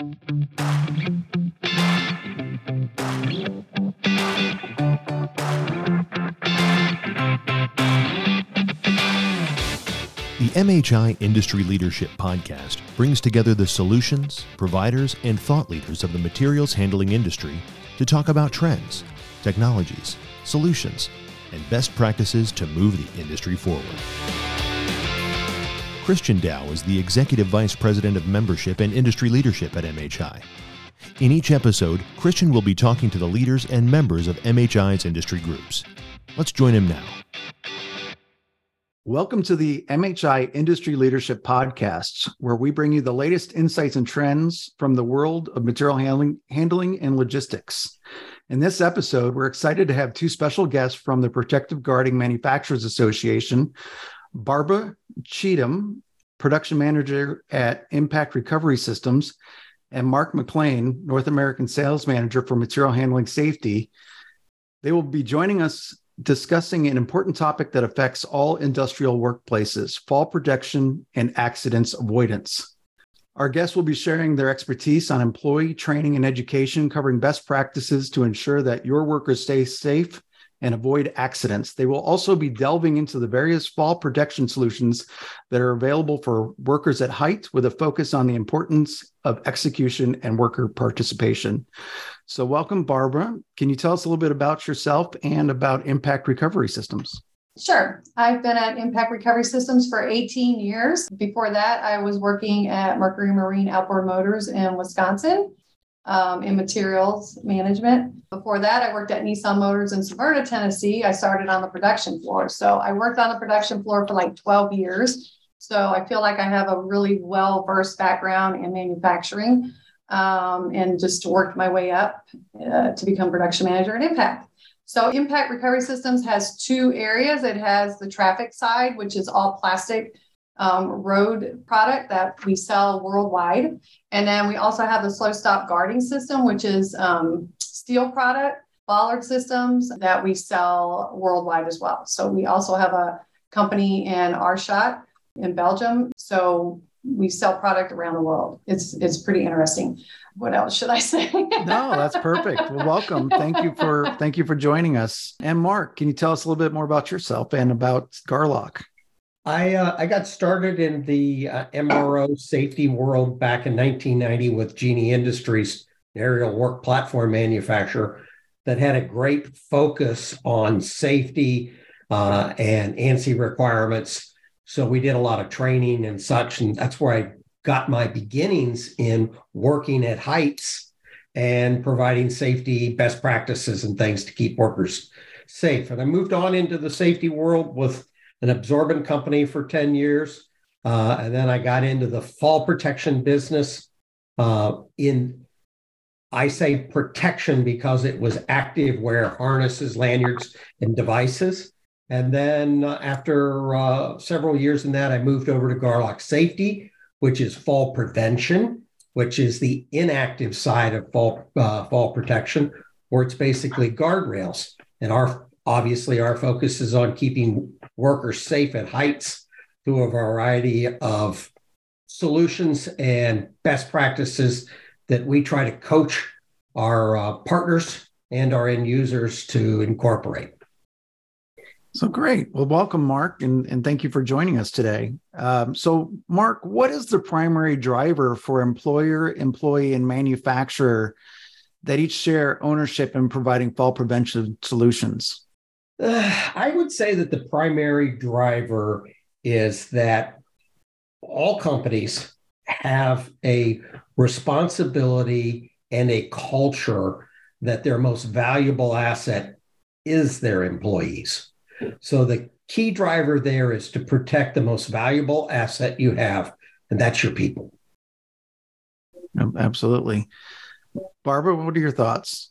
The MHI Industry Leadership Podcast brings together the solutions, providers, and thought leaders of the materials handling industry to talk about trends, technologies, solutions, and best practices to move the industry forward. Christian Dow is the Executive Vice President of Membership and Industry Leadership at MHI. In each episode, Christian will be talking to the leaders and members of MHI's industry groups. Let's join him now. Welcome to the MHI Industry Leadership Podcasts, where we bring you the latest insights and trends from the world of material handling, handling and logistics. In this episode, we're excited to have two special guests from the Protective Guarding Manufacturers Association, Barbara Cheatham, production manager at Impact Recovery Systems, and Mark McClain, North American sales manager for material handling safety. They will be joining us discussing an important topic that affects all industrial workplaces fall protection and accidents avoidance. Our guests will be sharing their expertise on employee training and education, covering best practices to ensure that your workers stay safe and avoid accidents. They will also be delving into the various fall protection solutions that are available for workers at height with a focus on the importance of execution and worker participation. So, welcome, Barbara. Can you tell us a little bit about yourself and about Impact Recovery Systems? Sure. I've been at Impact Recovery Systems for 18 years. Before that, I was working at Mercury Marine Outboard Motors in Wisconsin um, in materials management. Before that, I worked at Nissan Motors in Smyrna, Tennessee. I started on the production floor. So I worked on the production floor for like 12 years. So I feel like I have a really well versed background in manufacturing um, and just worked my way up uh, to become production manager at Impact. So Impact Recovery Systems has two areas. It has the traffic side, which is all plastic um, road product that we sell worldwide. And then we also have the SlowStop guarding system, which is um, steel product, bollard systems that we sell worldwide as well. So we also have a company in Aarschot in Belgium. So we sell product around the world. It's it's pretty interesting. What else should I say? no, that's perfect. Well, welcome. Thank you for thank you for joining us. And Mark, can you tell us a little bit more about yourself and about Garlock? I uh, I got started in the uh, MRO safety world back in 1990 with Genie Industries, aerial work platform manufacturer that had a great focus on safety uh, and ANSI requirements. So we did a lot of training and such, and that's where I got my beginnings in working at heights and providing safety best practices and things to keep workers safe. And I moved on into the safety world with an absorbent company for 10 years. Uh, and then I got into the fall protection business uh, in, I say protection because it was active wear harnesses, lanyards, and devices. And then uh, after uh, several years in that, I moved over to Garlock Safety, which is fall prevention, which is the inactive side of fall, uh, fall protection, where it's basically guardrails. And our obviously our focus is on keeping workers safe at heights through a variety of solutions and best practices that we try to coach our uh, partners and our end users to incorporate. So great. Well, welcome, Mark, and, and thank you for joining us today. Um, so, Mark, what is the primary driver for employer, employee, and manufacturer that each share ownership in providing fall prevention solutions? Uh, I would say that the primary driver is that all companies have a responsibility and a culture that their most valuable asset is their employees. So the key driver there is to protect the most valuable asset you have, and that's your people. Absolutely. Barbara, what are your thoughts?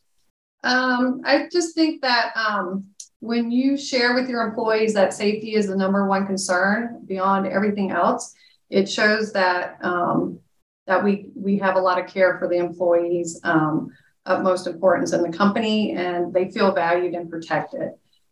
Um, I just think that um, when you share with your employees that safety is the number one concern beyond everything else, it shows that um, that we we have a lot of care for the employees um, of most importance in the company, and they feel valued and protected.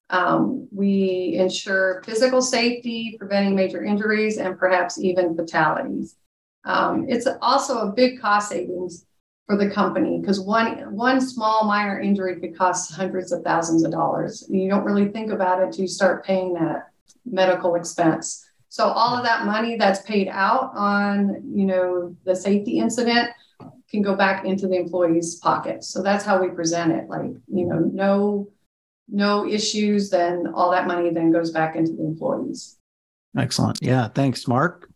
Um, we ensure physical safety, preventing major injuries, and perhaps even fatalities. Um, it's also a big cost savings for the company because one one small minor injury could cost hundreds of thousands of dollars. You don't really think about it until you start paying that medical expense. So all of that money that's paid out on, you know, the safety incident can go back into the employee's pocket. So that's how we present it. Like, you know, no no issues, then all that money then goes back into the employees. Excellent. Yeah. Thanks, Mark.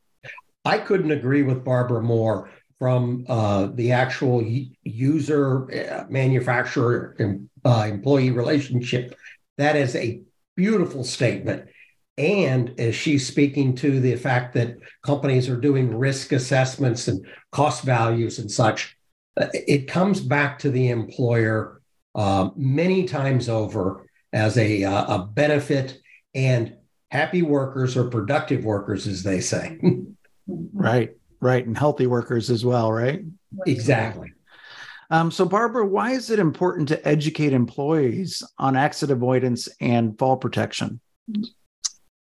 I couldn't agree with Barbara more from uh, the actual user uh, manufacturer uh, employee relationship. That is a beautiful statement. And as she's speaking to the fact that companies are doing risk assessments and cost values and such, uh, it comes back to the employer uh, many times over as a, uh, a benefit and happy workers or productive workers, as they say. right, right. And healthy workers as well, right? Exactly. Um, so, Barbara, why is it important to educate employees on accident avoidance and fall protection?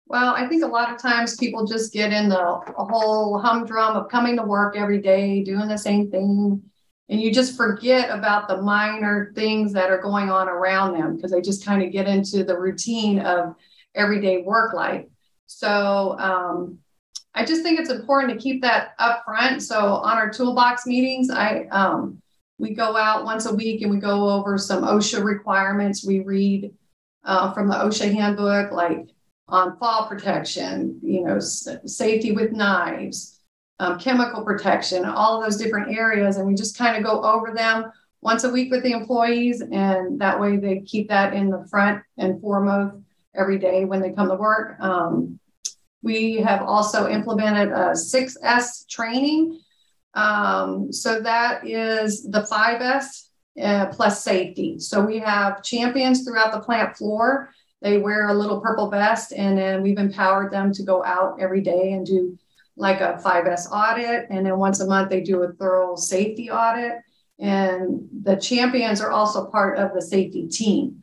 Well, I think a lot of times people just get in the whole humdrum of coming to work every day, doing the same thing. And you just forget about the minor things that are going on around them because they just kind of get into the routine of everyday work life. So um, I just think it's important to keep that up front. So on our toolbox meetings, I um, we go out once a week and we go over some OSHA requirements. We read uh, from the OSHA handbook, like on fall protection, you know, s- safety with knives, um, chemical protection, all those different areas. And we just kind of go over them once a week with the employees. And that way they keep that in the front and foremost every day when they come to work. Um, we have also implemented a 6S training. Um, so that is the 5S uh, plus safety. So we have champions throughout the plant floor they wear a little purple vest, and then we've empowered them to go out every day and do like a 5S audit. And then once a month, they do a thorough safety audit. And the champions are also part of the safety team.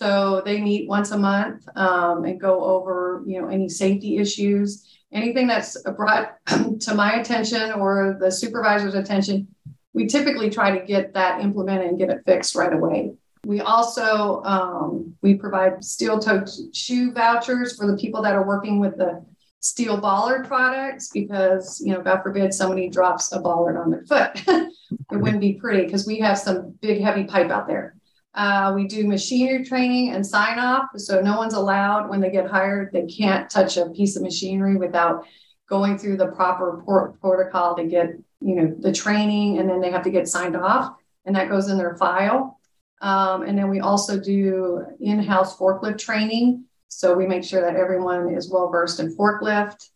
So they meet once a month um, and go over, you know, any safety issues, anything that's brought to my attention or the supervisor's attention. We typically try to get that implemented and get it fixed right away. We also um, we provide steel-toed shoe vouchers for the people that are working with the steel bollard products because you know god forbid somebody drops a bollard on their foot it wouldn't be pretty because we have some big heavy pipe out there uh, we do machinery training and sign off so no one's allowed when they get hired they can't touch a piece of machinery without going through the proper port- protocol to get you know the training and then they have to get signed off and that goes in their file um, and then we also do in house forklift training. So we make sure that everyone is well versed in forklift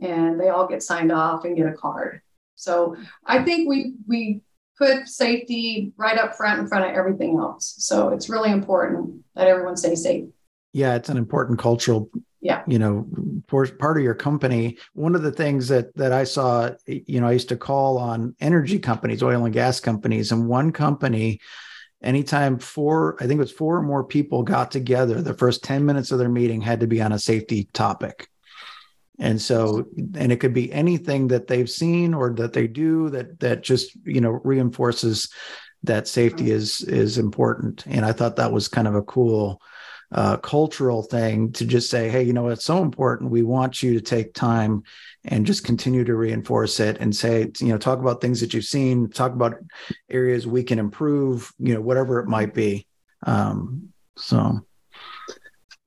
and they all get signed off and get a card. So I think we, we put safety right up front in front of everything else. So it's really important that everyone stay safe. Yeah, it's an important cultural yeah you know for part of your company one of the things that that i saw you know i used to call on energy companies oil and gas companies and one company anytime four, I think it was four or more people got together, the first 10 minutes of their meeting had to be on a safety topic. And so, and it could be anything that they've seen or that they do that that just you know reinforces that safety is is important. And I thought that was kind of a cool uh, cultural thing to just say, hey, you know, it's so important. We want you to take time and just continue to reinforce it and say, you know, talk about things that you've seen, talk about areas we can improve, you know, whatever it might be. Um, so, um,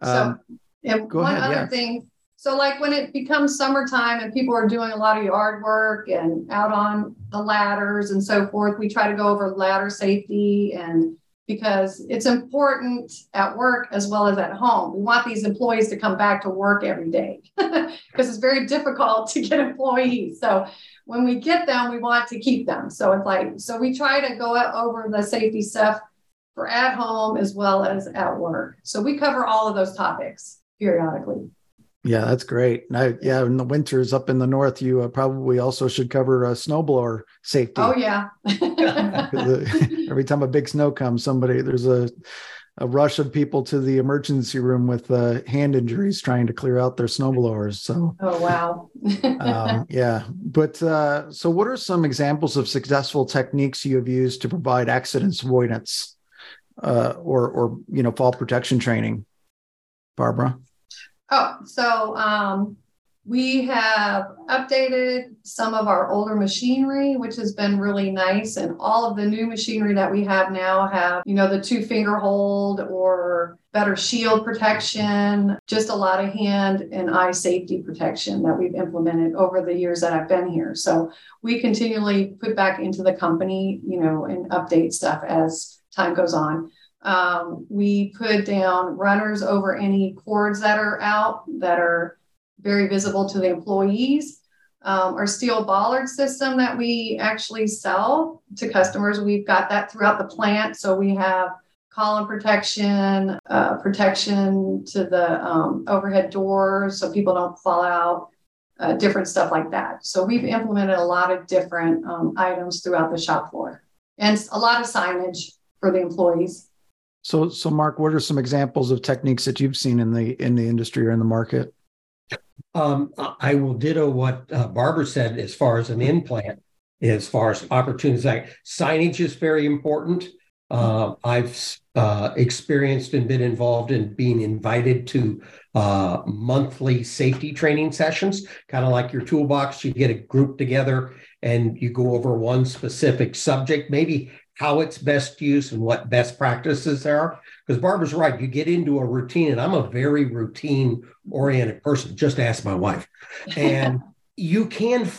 so and one ahead, other yeah. thing. So, like when it becomes summertime and people are doing a lot of yard work and out on the ladders and so forth, we try to go over ladder safety and because it's important at work as well as at home. We want these employees to come back to work every day because it's very difficult to get employees. So when we get them, we want to keep them. So it's like, so we try to go over the safety stuff for at home as well as at work. So we cover all of those topics periodically. Yeah, that's great. I, yeah, in the winters up in the north, you uh, probably also should cover a snowblower safety. Oh yeah. every time a big snow comes, somebody there's a a rush of people to the emergency room with uh, hand injuries trying to clear out their snowblowers. So, oh wow, um, yeah. But uh, so, what are some examples of successful techniques you have used to provide accidents avoidance uh, or, or you know, fall protection training, Barbara? Oh, so um, we have updated some of our older machinery, which has been really nice. And all of the new machinery that we have now have, you know, the two finger hold or better shield protection, just a lot of hand and eye safety protection that we've implemented over the years that I've been here. So we continually put back into the company, you know, and update stuff as time goes on. Um, we put down runners over any cords that are out that are very visible to the employees. Um, our steel bollard system that we actually sell to customers, we've got that throughout the plant. So we have column protection, uh, protection to the um, overhead doors so people don't fall out, uh, different stuff like that. So we've implemented a lot of different um, items throughout the shop floor and a lot of signage for the employees. So, so Mark, what are some examples of techniques that you've seen in the in the industry or in the market? Um, I will ditto what uh, Barbara said as far as an implant, as far as opportunities. Like signage is very important. Uh, I've uh, experienced and been involved in being invited to uh, monthly safety training sessions, kind of like your toolbox. You get a group together and you go over one specific subject, maybe how it's best used and what best practices there are. Because Barbara's right, you get into a routine, and I'm a very routine oriented person. Just ask my wife. And you can,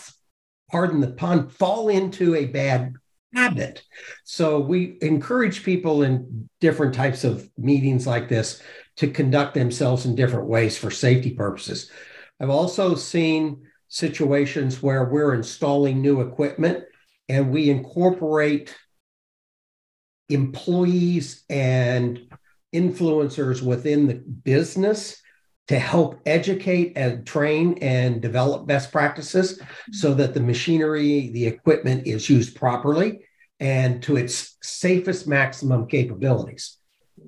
pardon the pun, fall into a bad habit. So we encourage people in different types of meetings like this to conduct themselves in different ways for safety purposes. I've also seen situations where we're installing new equipment and we incorporate employees and influencers within the business to help educate and train and develop best practices so that the machinery, the equipment is used properly and to its safest maximum capabilities.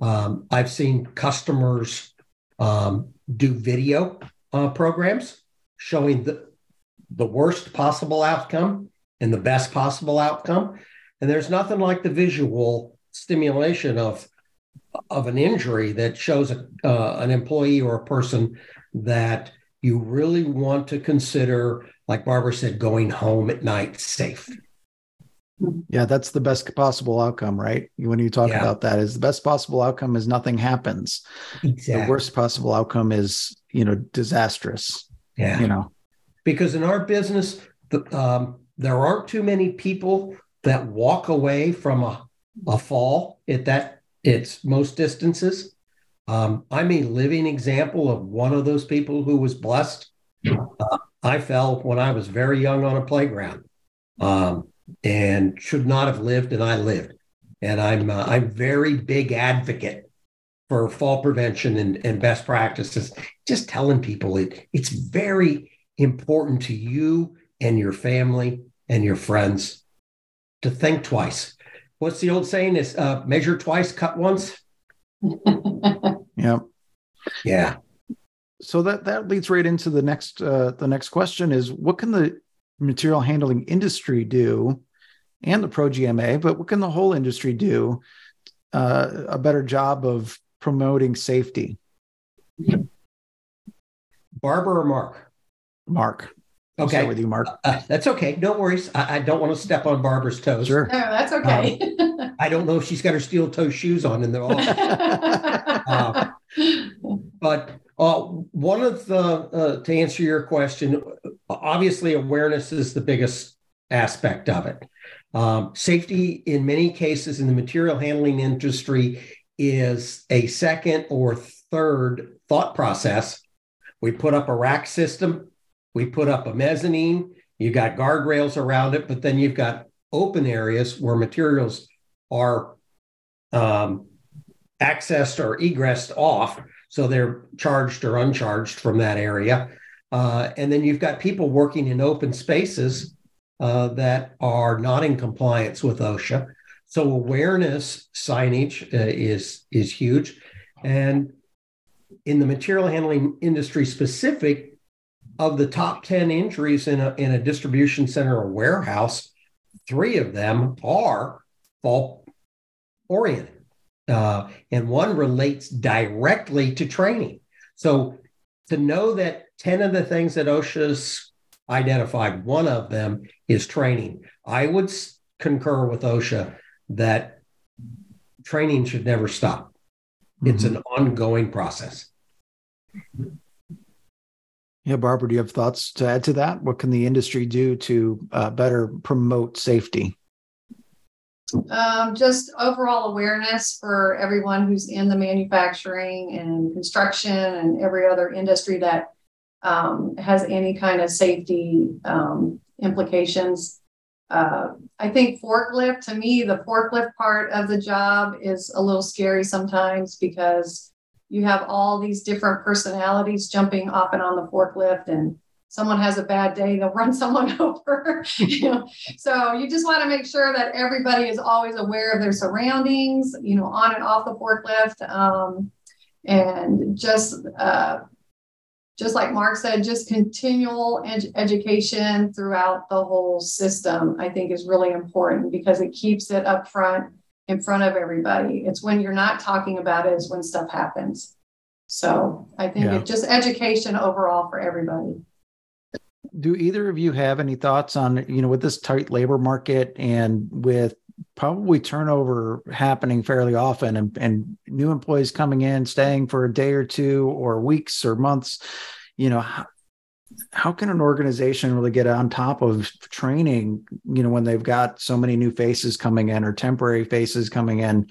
Um, I've seen customers um, do video uh, programs showing the, the worst possible outcome and the best possible outcome. And there's nothing like the visual stimulation of of an injury that shows a, uh, an employee or a person that you really want to consider, like Barbara said, going home at night safe. Yeah, that's the best possible outcome, right? When you talk yeah. about that, is the best possible outcome is nothing happens. Exactly. The worst possible outcome is, you know, disastrous. Yeah. You know, because in our business, the, um, there aren't too many people that walk away from a a fall at that its most distances. Um, I'm a living example of one of those people who was blessed. Uh, I fell when I was very young on a playground um, and should not have lived, and I lived. And I'm uh, I'm very big advocate for fall prevention and, and best practices. Just telling people it it's very important to you and your family and your friends to think twice what's the old saying is uh, measure twice, cut once. yeah. Yeah. So that that leads right into the next uh, the next question is what can the material handling industry do and the ProGMA, but what can the whole industry do uh, a better job of promoting safety? Barbara or Mark? Mark. Okay. with you, Mark. Uh, that's okay. No worries. I, I, don't want to step on Barbara's toes. Sure. No, that's okay. Um, I don't know if she's got her steel toe shoes on in the uh, but uh, one of the, uh, to answer your question, obviously awareness is the biggest aspect of it. Um, safety, in many cases, in the material handling industry, is a second or third thought process. We put up a rack system we put up a mezzanine, you got guardrails around it, but then you've got open areas where materials are um, accessed or egressed off. So they're charged or uncharged from that area. Uh, and then you've got people working in open spaces uh, that are not in compliance with OSHA. So awareness signage uh, is is huge, and in the material handling industry specific, of the top ten injuries in a in a distribution center or warehouse, three of them are fault oriented, uh, and one relates directly to training. So to know that ten of the things that OSHA's identified, one of them is training. I would concur with OSHA that training should never stop. It's mm-hmm. an ongoing process. Yeah, Barbara, do you have thoughts to add to that? What can the industry do to uh, better promote safety? Um, just overall awareness for everyone who's in the manufacturing and construction and every other industry that um, has any kind of safety um, implications. Uh, I think forklift, to me, the forklift part of the job is a little scary sometimes because you have all these different personalities jumping off and on the forklift and someone has a bad day they'll run someone over you know? So you just want to make sure that everybody is always aware of their surroundings you know on and off the forklift um, and just uh, just like Mark said, just continual ed- education throughout the whole system, I think is really important because it keeps it up front in front of everybody. It's when you're not talking about it is when stuff happens. So I think yeah. it just education overall for everybody. Do either of you have any thoughts on, you know, with this tight labor market and with probably turnover happening fairly often and, and new employees coming in, staying for a day or two or weeks or months, you know, how, can an organization really get on top of training, you know, when they've got so many new faces coming in or temporary faces coming in,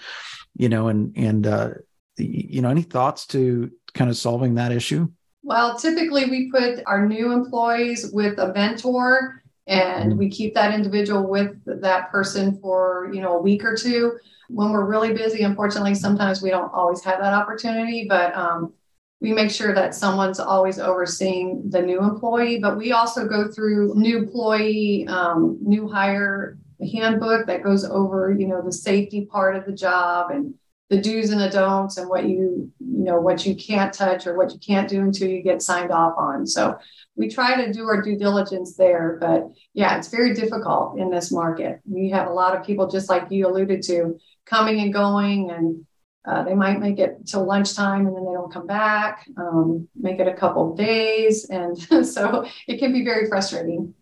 you know, and, and, uh, you know, any thoughts to kind of solving that issue? Well, typically we put our new employees with a mentor and mm-hmm. we keep that individual with that person for you know a week or two when we're really busy unfortunately sometimes we don't always have that opportunity but um, we make sure that someone's always overseeing the new employee but we also go through new employee um, new hire handbook that goes over you know the safety part of the job and the do's and the don'ts and what you you know what you can't touch or what you can't do until you get signed off on. So we try to do our due diligence there but yeah it's very difficult in this market. We have a lot of people just like you alluded to coming and going and uh, they might make it till lunchtime and then they don't come back um, make it a couple of days and so it can be very frustrating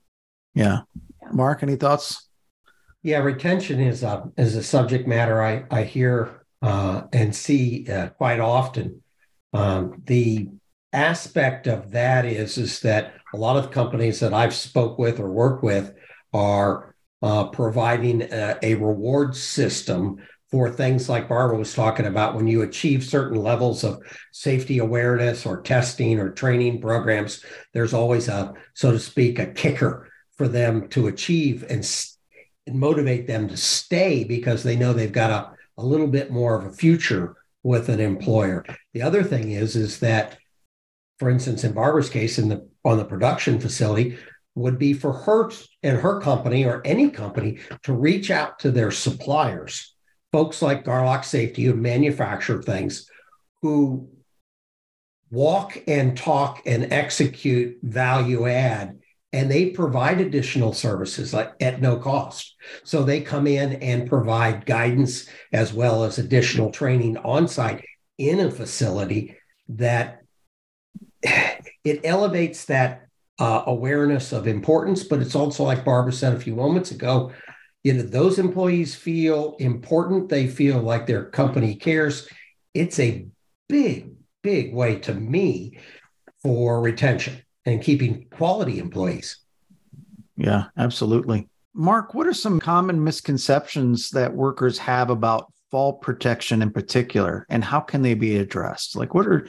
yeah. yeah mark any thoughts yeah retention is a is a subject matter i i hear uh, and see uh, quite often. Um, the aspect of that is is that a lot of companies that I've spoke with or work with are uh, providing a, a, reward system for things like Barbara was talking about. When you achieve certain levels of safety awareness or testing or training programs, there's always a so to speak a kicker for them to achieve and, and motivate them to stay because they know they've got a a little bit more of a future with an employer. The other thing is is that, for instance, in Barbara's case, in the on the production facility, would be for her and her company or any company to reach out to their suppliers, folks like Garlock Safety who manufacture things, who walk and talk and execute value add and they provide additional services at no cost. So they come in and provide guidance as well as additional training on site in a facility that it elevates that uh, awareness of importance, but it's also like Barbara said a few moments ago, you know, those employees feel important. They feel like their company cares. It's a big, big way to me for retention and keeping quality employees. Yeah, absolutely. Mark, what are some common misconceptions that workers have about fall protection in particular, and how can they be addressed? Like, what are,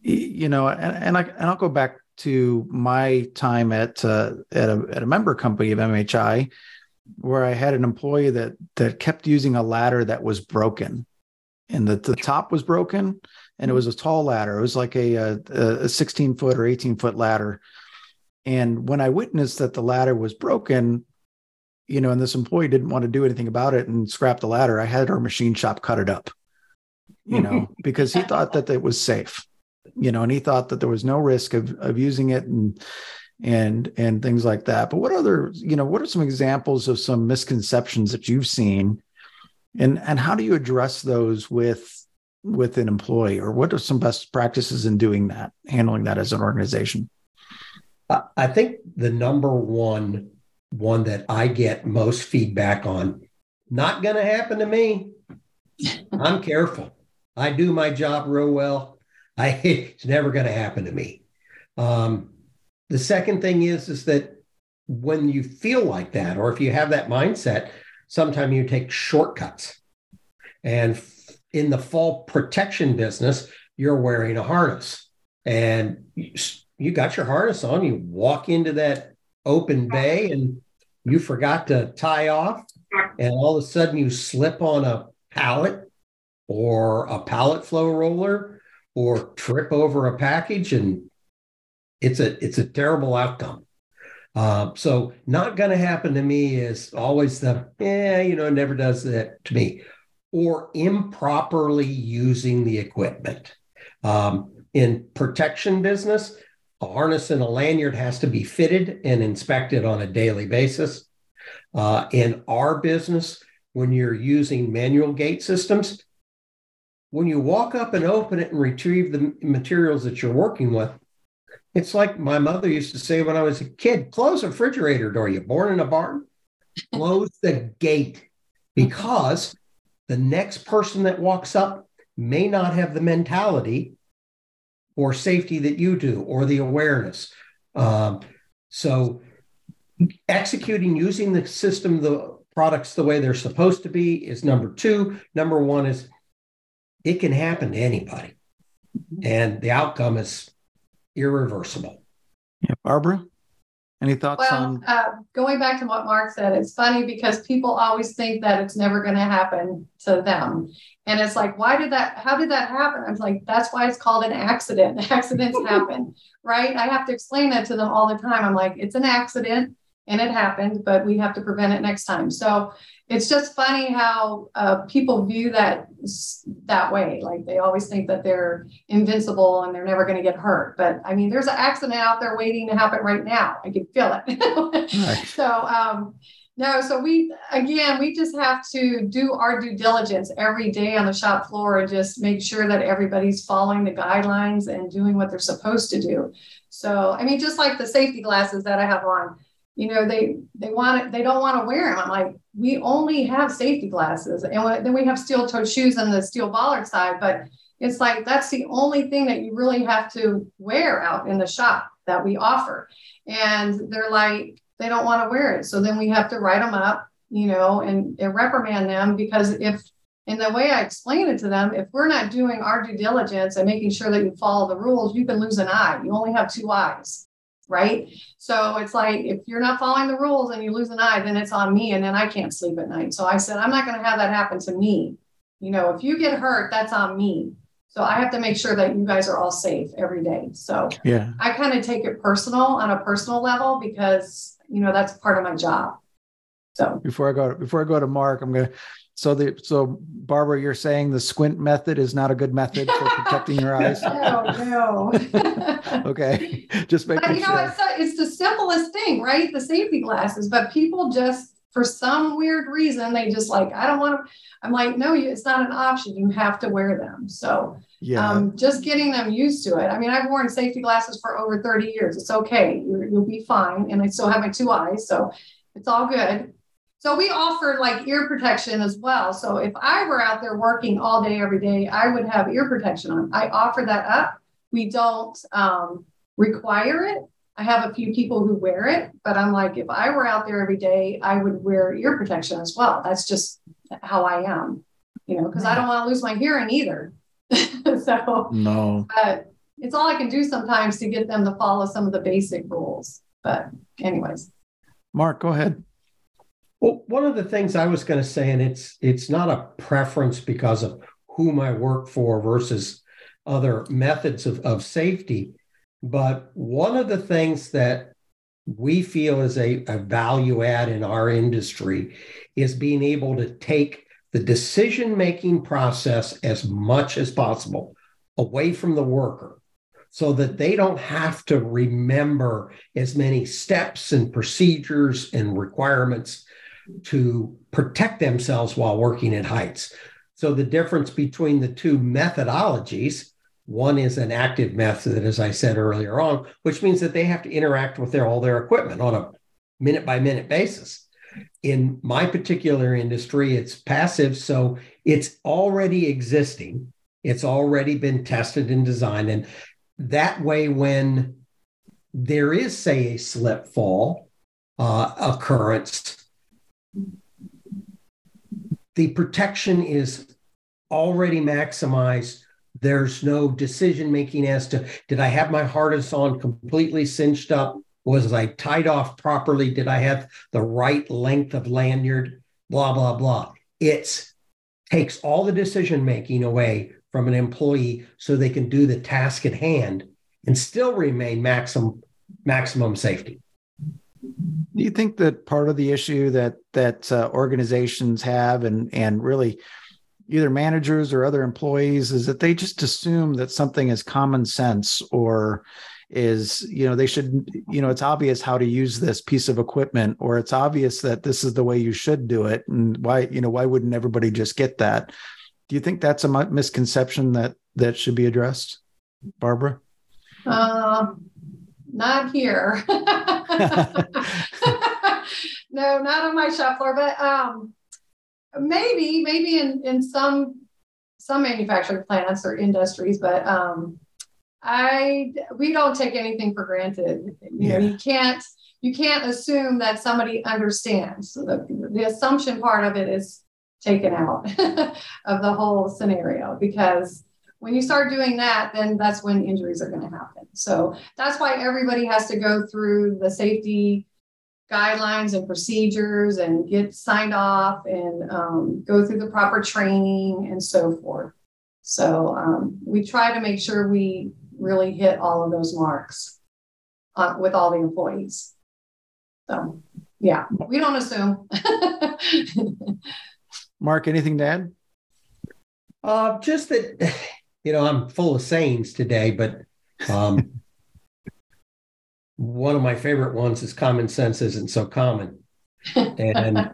you know, and, and I and I'll go back to my time at uh, at a at a member company of MHI, where I had an employee that that kept using a ladder that was broken, and that the top was broken, and it was a tall ladder. It was like a, a, a 16 foot or 18 foot ladder. And when I witnessed that the ladder was broken, you know, and this employee didn't want to do anything about it and scrap the ladder, I had our machine shop cut it up, you know, because he thought that it was safe, you know, and he thought that there was no risk of, of using it and, and, and things like that. But what other, you know, what are some examples of some misconceptions that you've seen and, and how do you address those with, with an employee or what are some best practices in doing that, handling that as an organization? I think the number one one that I get most feedback on. Not going to happen to me. I'm careful. I do my job real well. I it's never going to happen to me. Um, the second thing is is that when you feel like that, or if you have that mindset, sometimes you take shortcuts. And in the fall protection business, you're wearing a harness, and you, got your harness on. You walk into that open bay and you forgot to tie off, and all of a sudden you slip on a pallet or a pallet flow roller or trip over a package, and it's a it's a terrible outcome. Uh, so not going to happen to me is always the yeah, you know, never does that to me, or improperly using the equipment. Um, in protection business, a harness and a lanyard has to be fitted and inspected on a daily basis. Uh, in our business, when you're using manual gate systems, when you walk up and open it and retrieve the materials that you're working with, it's like my mother used to say when I was a kid close a refrigerator door. You born in a barn? Close the gate because the next person that walks up may not have the mentality or safety that you do or the awareness. Um, so executing using the system, the products the way they're supposed to be is number two. Number one is it can happen to anybody, and the outcome is irreversible. Yeah, Barbara, any thoughts well, on? Uh, going back to what Mark said, it's funny because people always think that it's never going to happen to them, and it's like, why did that? How did that happen? I'm like, that's why it's called an accident. Accidents happen, right? I have to explain that to them all the time. I'm like, it's an accident and it happened, but we have to prevent it next time. So it's just funny how uh, people view that that way. Like they always think that they're invincible and they're never going to get hurt. But I mean, there's an accident out there waiting to happen right now. I can feel it. right. So um, no, so we again, we just have to do our due diligence every day on the shop floor and just make sure that everybody's following the guidelines and doing what they're supposed to do. So I mean, just like the safety glasses that I have on you know they they want it they don't want to wear them i'm like we only have safety glasses. And then we have steel-toed shoes on the steel bollard side but it's like that's the only thing that you really have to wear out in the shop that we offer. And they're like they don't want to wear it. So then we have to write them up you know and, and reprimand them because if in the way I explain it to them, if we're not doing our due diligence and making sure that you follow the rules, you can lose an eye. You only have two eyes right? So it's like if you're not following the rules and you lose an eye, then it's on me, and then I can't sleep at night. So I said, I'm not going to have that happen to me. You know, if you get hurt, that's on me. So I have to make sure that you guys are all safe every day. So yeah, I kind of take it personal on a personal level because you know that's part of my job. So before I go before I go to Mark, I'm gonna so the so Barbara, you're saying the squint method is not a good method for protecting your eyes. No, no. okay, just making but, you know. It's, a, it's the simplest thing, right? The safety glasses, but people just for some weird reason they just like I don't want to. I'm like, no, you, it's not an option. You have to wear them. So yeah, um, just getting them used to it. I mean, I've worn safety glasses for over 30 years. It's okay. you you'll be fine, and I still have my two eyes, so it's all good so we offer like ear protection as well. So if I were out there working all day, every day, I would have ear protection on. I offer that up. We don't um, require it. I have a few people who wear it, but I'm like, if I were out there every day, I would wear ear protection as well. That's just how I am, you know, because I don't want to lose my hearing either. so no, but it's all I can do sometimes to get them to follow some of the basic rules. But anyways, Mark, go ahead. Well, one of the things I was going to say, and it's it's not a preference because of whom I work for versus other methods of, of safety, but one of the things that we feel is a, a value add in our industry is being able to take the decision making process as much as possible away from the worker so that they don't have to remember as many steps and procedures and requirements to protect themselves while working at heights. So the difference between the two methodologies one is an active method, as I said earlier on, which means that they have to interact with their, all their equipment on a minute by minute basis. In my particular industry, it's passive, so it's already existing. It's already been tested and designed. And that way, when there is, say, a slip fall uh, occurrence, the protection is already maximized. There's no decision making as to did I have my harness on completely cinched up? Was I tied off properly? Did I have the right length of lanyard? Blah, blah, blah. It takes all the decision making away from an employee so they can do the task at hand and still remain maximum maximum safety. Do you think that part of the issue that that uh, organizations have and and really either managers or other employees is that they just assume that something is common sense or is you know they should you know it's obvious how to use this piece of equipment or it's obvious that this is the way you should do it and why you know why wouldn't everybody just get that? Do you think that's a misconception that that should be addressed? Barbara? Uh, not here. No not on my shop floor but um maybe maybe in in some some manufacturing plants or industries but um i we don't take anything for granted. You yeah. know you can't you can't assume that somebody understands. So the, the assumption part of it is taken out of the whole scenario because when you start doing that then that's when injuries are going to happen so that's why everybody has to go through the safety guidelines and procedures and get signed off and um, go through the proper training and so forth. So um, we try to make sure we really hit all of those marks uh, with all the employees. So yeah, we don't assume. Mark, anything to add? Uh, just that, you know, I'm full of sayings today, but um, one of my favorite ones is common sense isn't so common. And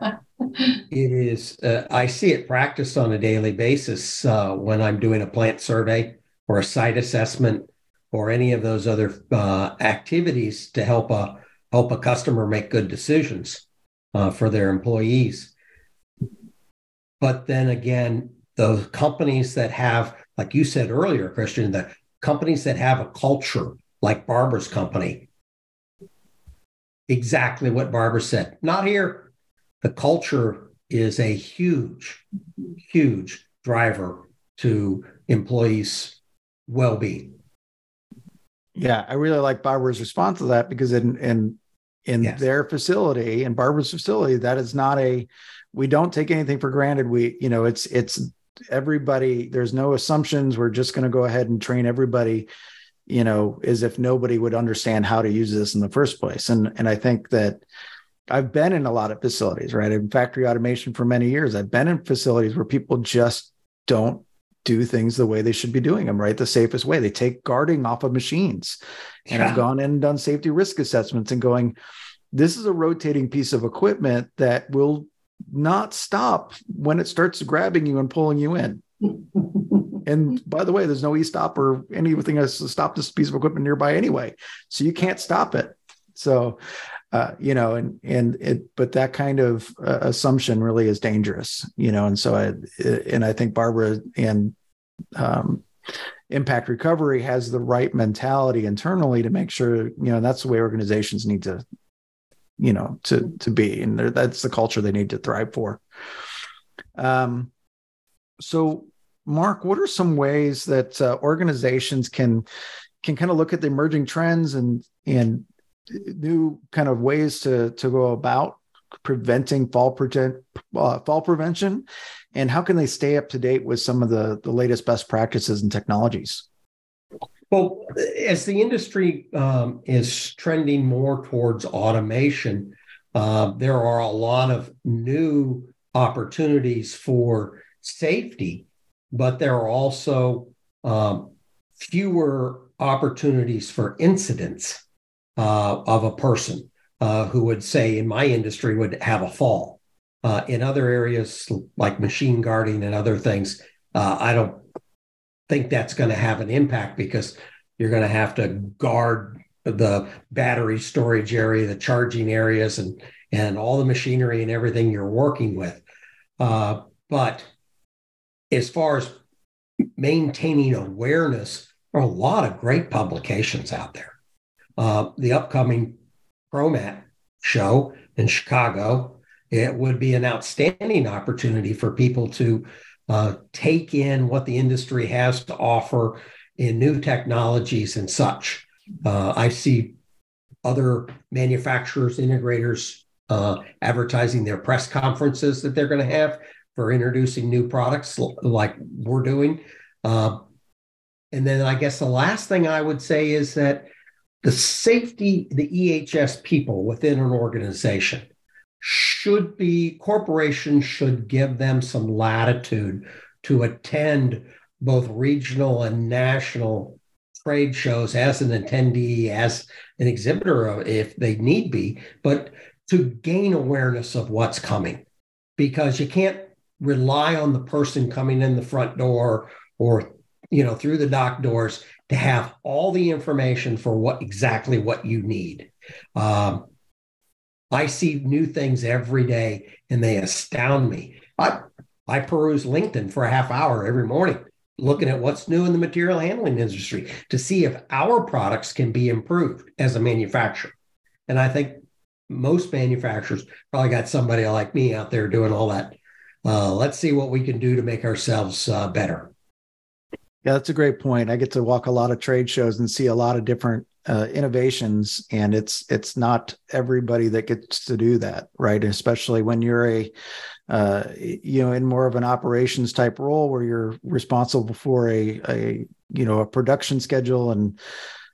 it is, uh, I see it practiced on a daily basis uh, when I'm doing a plant survey or a site assessment or any of those other uh, activities to help a, help a customer make good decisions uh, for their employees. But then again, those companies that have, like you said earlier, Christian, the companies that have a culture like Barbara's company, exactly what Barbara said. Not here. The culture is a huge, huge driver to employees' well being. Yeah, I really like Barbara's response to that because in in in yes. their facility, in Barbara's facility, that is not a we don't take anything for granted. We, you know, it's it's everybody, there's no assumptions. We're just going to go ahead and train everybody you know, as if nobody would understand how to use this in the first place. And and I think that I've been in a lot of facilities, right? In factory automation for many years. I've been in facilities where people just don't do things the way they should be doing them, right? The safest way. They take guarding off of machines. And yeah. I've gone in and done safety risk assessments and going, this is a rotating piece of equipment that will not stop when it starts grabbing you and pulling you in. And by the way, there's no e-stop or anything else to stop this piece of equipment nearby anyway. So you can't stop it. So, uh, you know, and, and it, but that kind of uh, assumption really is dangerous, you know? And so I, and I think Barbara and, um, impact recovery has the right mentality internally to make sure, you know, that's the way organizations need to, you know, to, to be, and that's the culture they need to thrive for. Um, so Mark, what are some ways that uh, organizations can can kind of look at the emerging trends and and new kind of ways to to go about preventing fall prevent uh, fall prevention, and how can they stay up to date with some of the the latest best practices and technologies? Well, as the industry um, is trending more towards automation, uh, there are a lot of new opportunities for safety, but there are also um, fewer opportunities for incidents uh, of a person uh, who would say, in my industry, would have a fall. Uh, in other areas like machine guarding and other things, uh, I don't think that's going to have an impact because you're going to have to guard the battery storage area, the charging areas, and and all the machinery and everything you're working with. Uh, but as far as maintaining awareness, there are a lot of great publications out there. Uh, the upcoming ProMat show in Chicago, it would be an outstanding opportunity for people to uh, take in what the industry has to offer in new technologies and such. Uh, I see other manufacturers, integrators uh, advertising their press conferences that they're going to have for introducing new products like we're doing. Uh, and then I guess the last thing I would say is that the safety, the EHS people within an organization should be, corporations should give them some latitude to attend both regional and national trade shows as an attendee, as an exhibitor, if they need be, but to gain awareness of what's coming. Because you can't rely on the person coming in the front door or you know through the dock doors to have all the information for what exactly what you need. Um, i see new things every day and they astound me i i peruse linkedin for a half hour every morning looking at what's new in the material handling industry to see if our products can be improved as a manufacturer and i think most manufacturers probably got somebody like me out there doing all that. Uh, let's see what we can do to make ourselves uh, better. Yeah, that's a great point. I get to walk a lot of trade shows and see a lot of different uh, innovations, and it's it's not everybody that gets to do that, right? Especially when you're a uh, you know in more of an operations type role where you're responsible for a a you know a production schedule and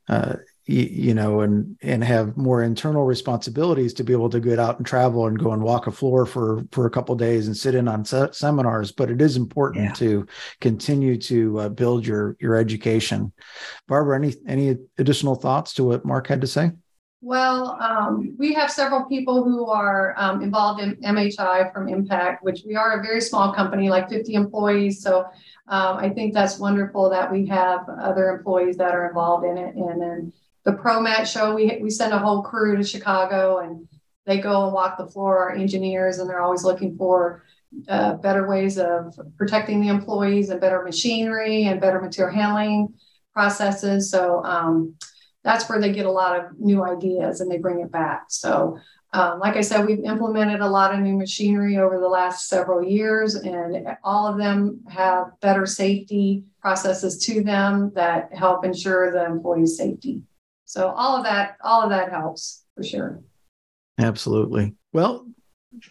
uh, you know and and have more internal responsibilities to be able to get out and travel and go and walk a floor for for a couple days and sit in on se- seminars but it is important yeah. to continue to uh, build your your education barbara any any additional thoughts to what mark had to say well, um, we have several people who are um, involved in MHI from Impact, which we are a very small company, like 50 employees. So um, I think that's wonderful that we have other employees that are involved in it. And then the ProMat show, we, we send a whole crew to Chicago and they go and walk the floor, our engineers, and they're always looking for uh, better ways of protecting the employees and better machinery and better material handling processes. So um, that's where they get a lot of new ideas and they bring it back. So, um, like I said, we've implemented a lot of new machinery over the last several years, and all of them have better safety processes to them that help ensure the employee's safety. So all of that, all of that helps for sure. Absolutely. Well,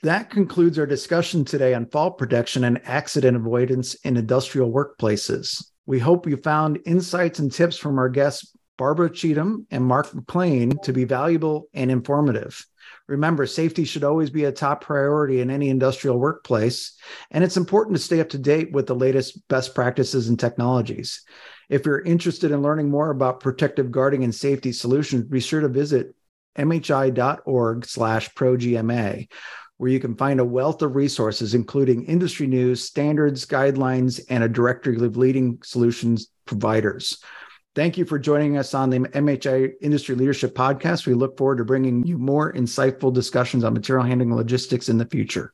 that concludes our discussion today on fall protection and accident avoidance in industrial workplaces. We hope you found insights and tips from our guests, Barbara Cheatham and Mark McClain, to be valuable and informative. Remember, safety should always be a top priority in any industrial workplace, and it's important to stay up to date with the latest best practices and technologies. If you're interested in learning more about protective guarding and safety solutions, be sure to visit mhi.org slash progma, where you can find a wealth of resources, including industry news, standards, guidelines, and a directory of leading solutions providers. Thank you for joining us on the MHI Industry Leadership Podcast. We look forward to bringing you more insightful discussions on material handling logistics in the future.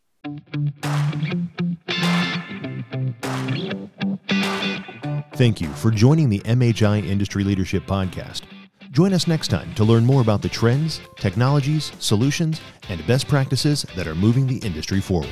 Thank you for joining the MHI Industry Leadership Podcast. Join us next time to learn more about the trends, technologies, solutions, and best practices that are moving the industry forward.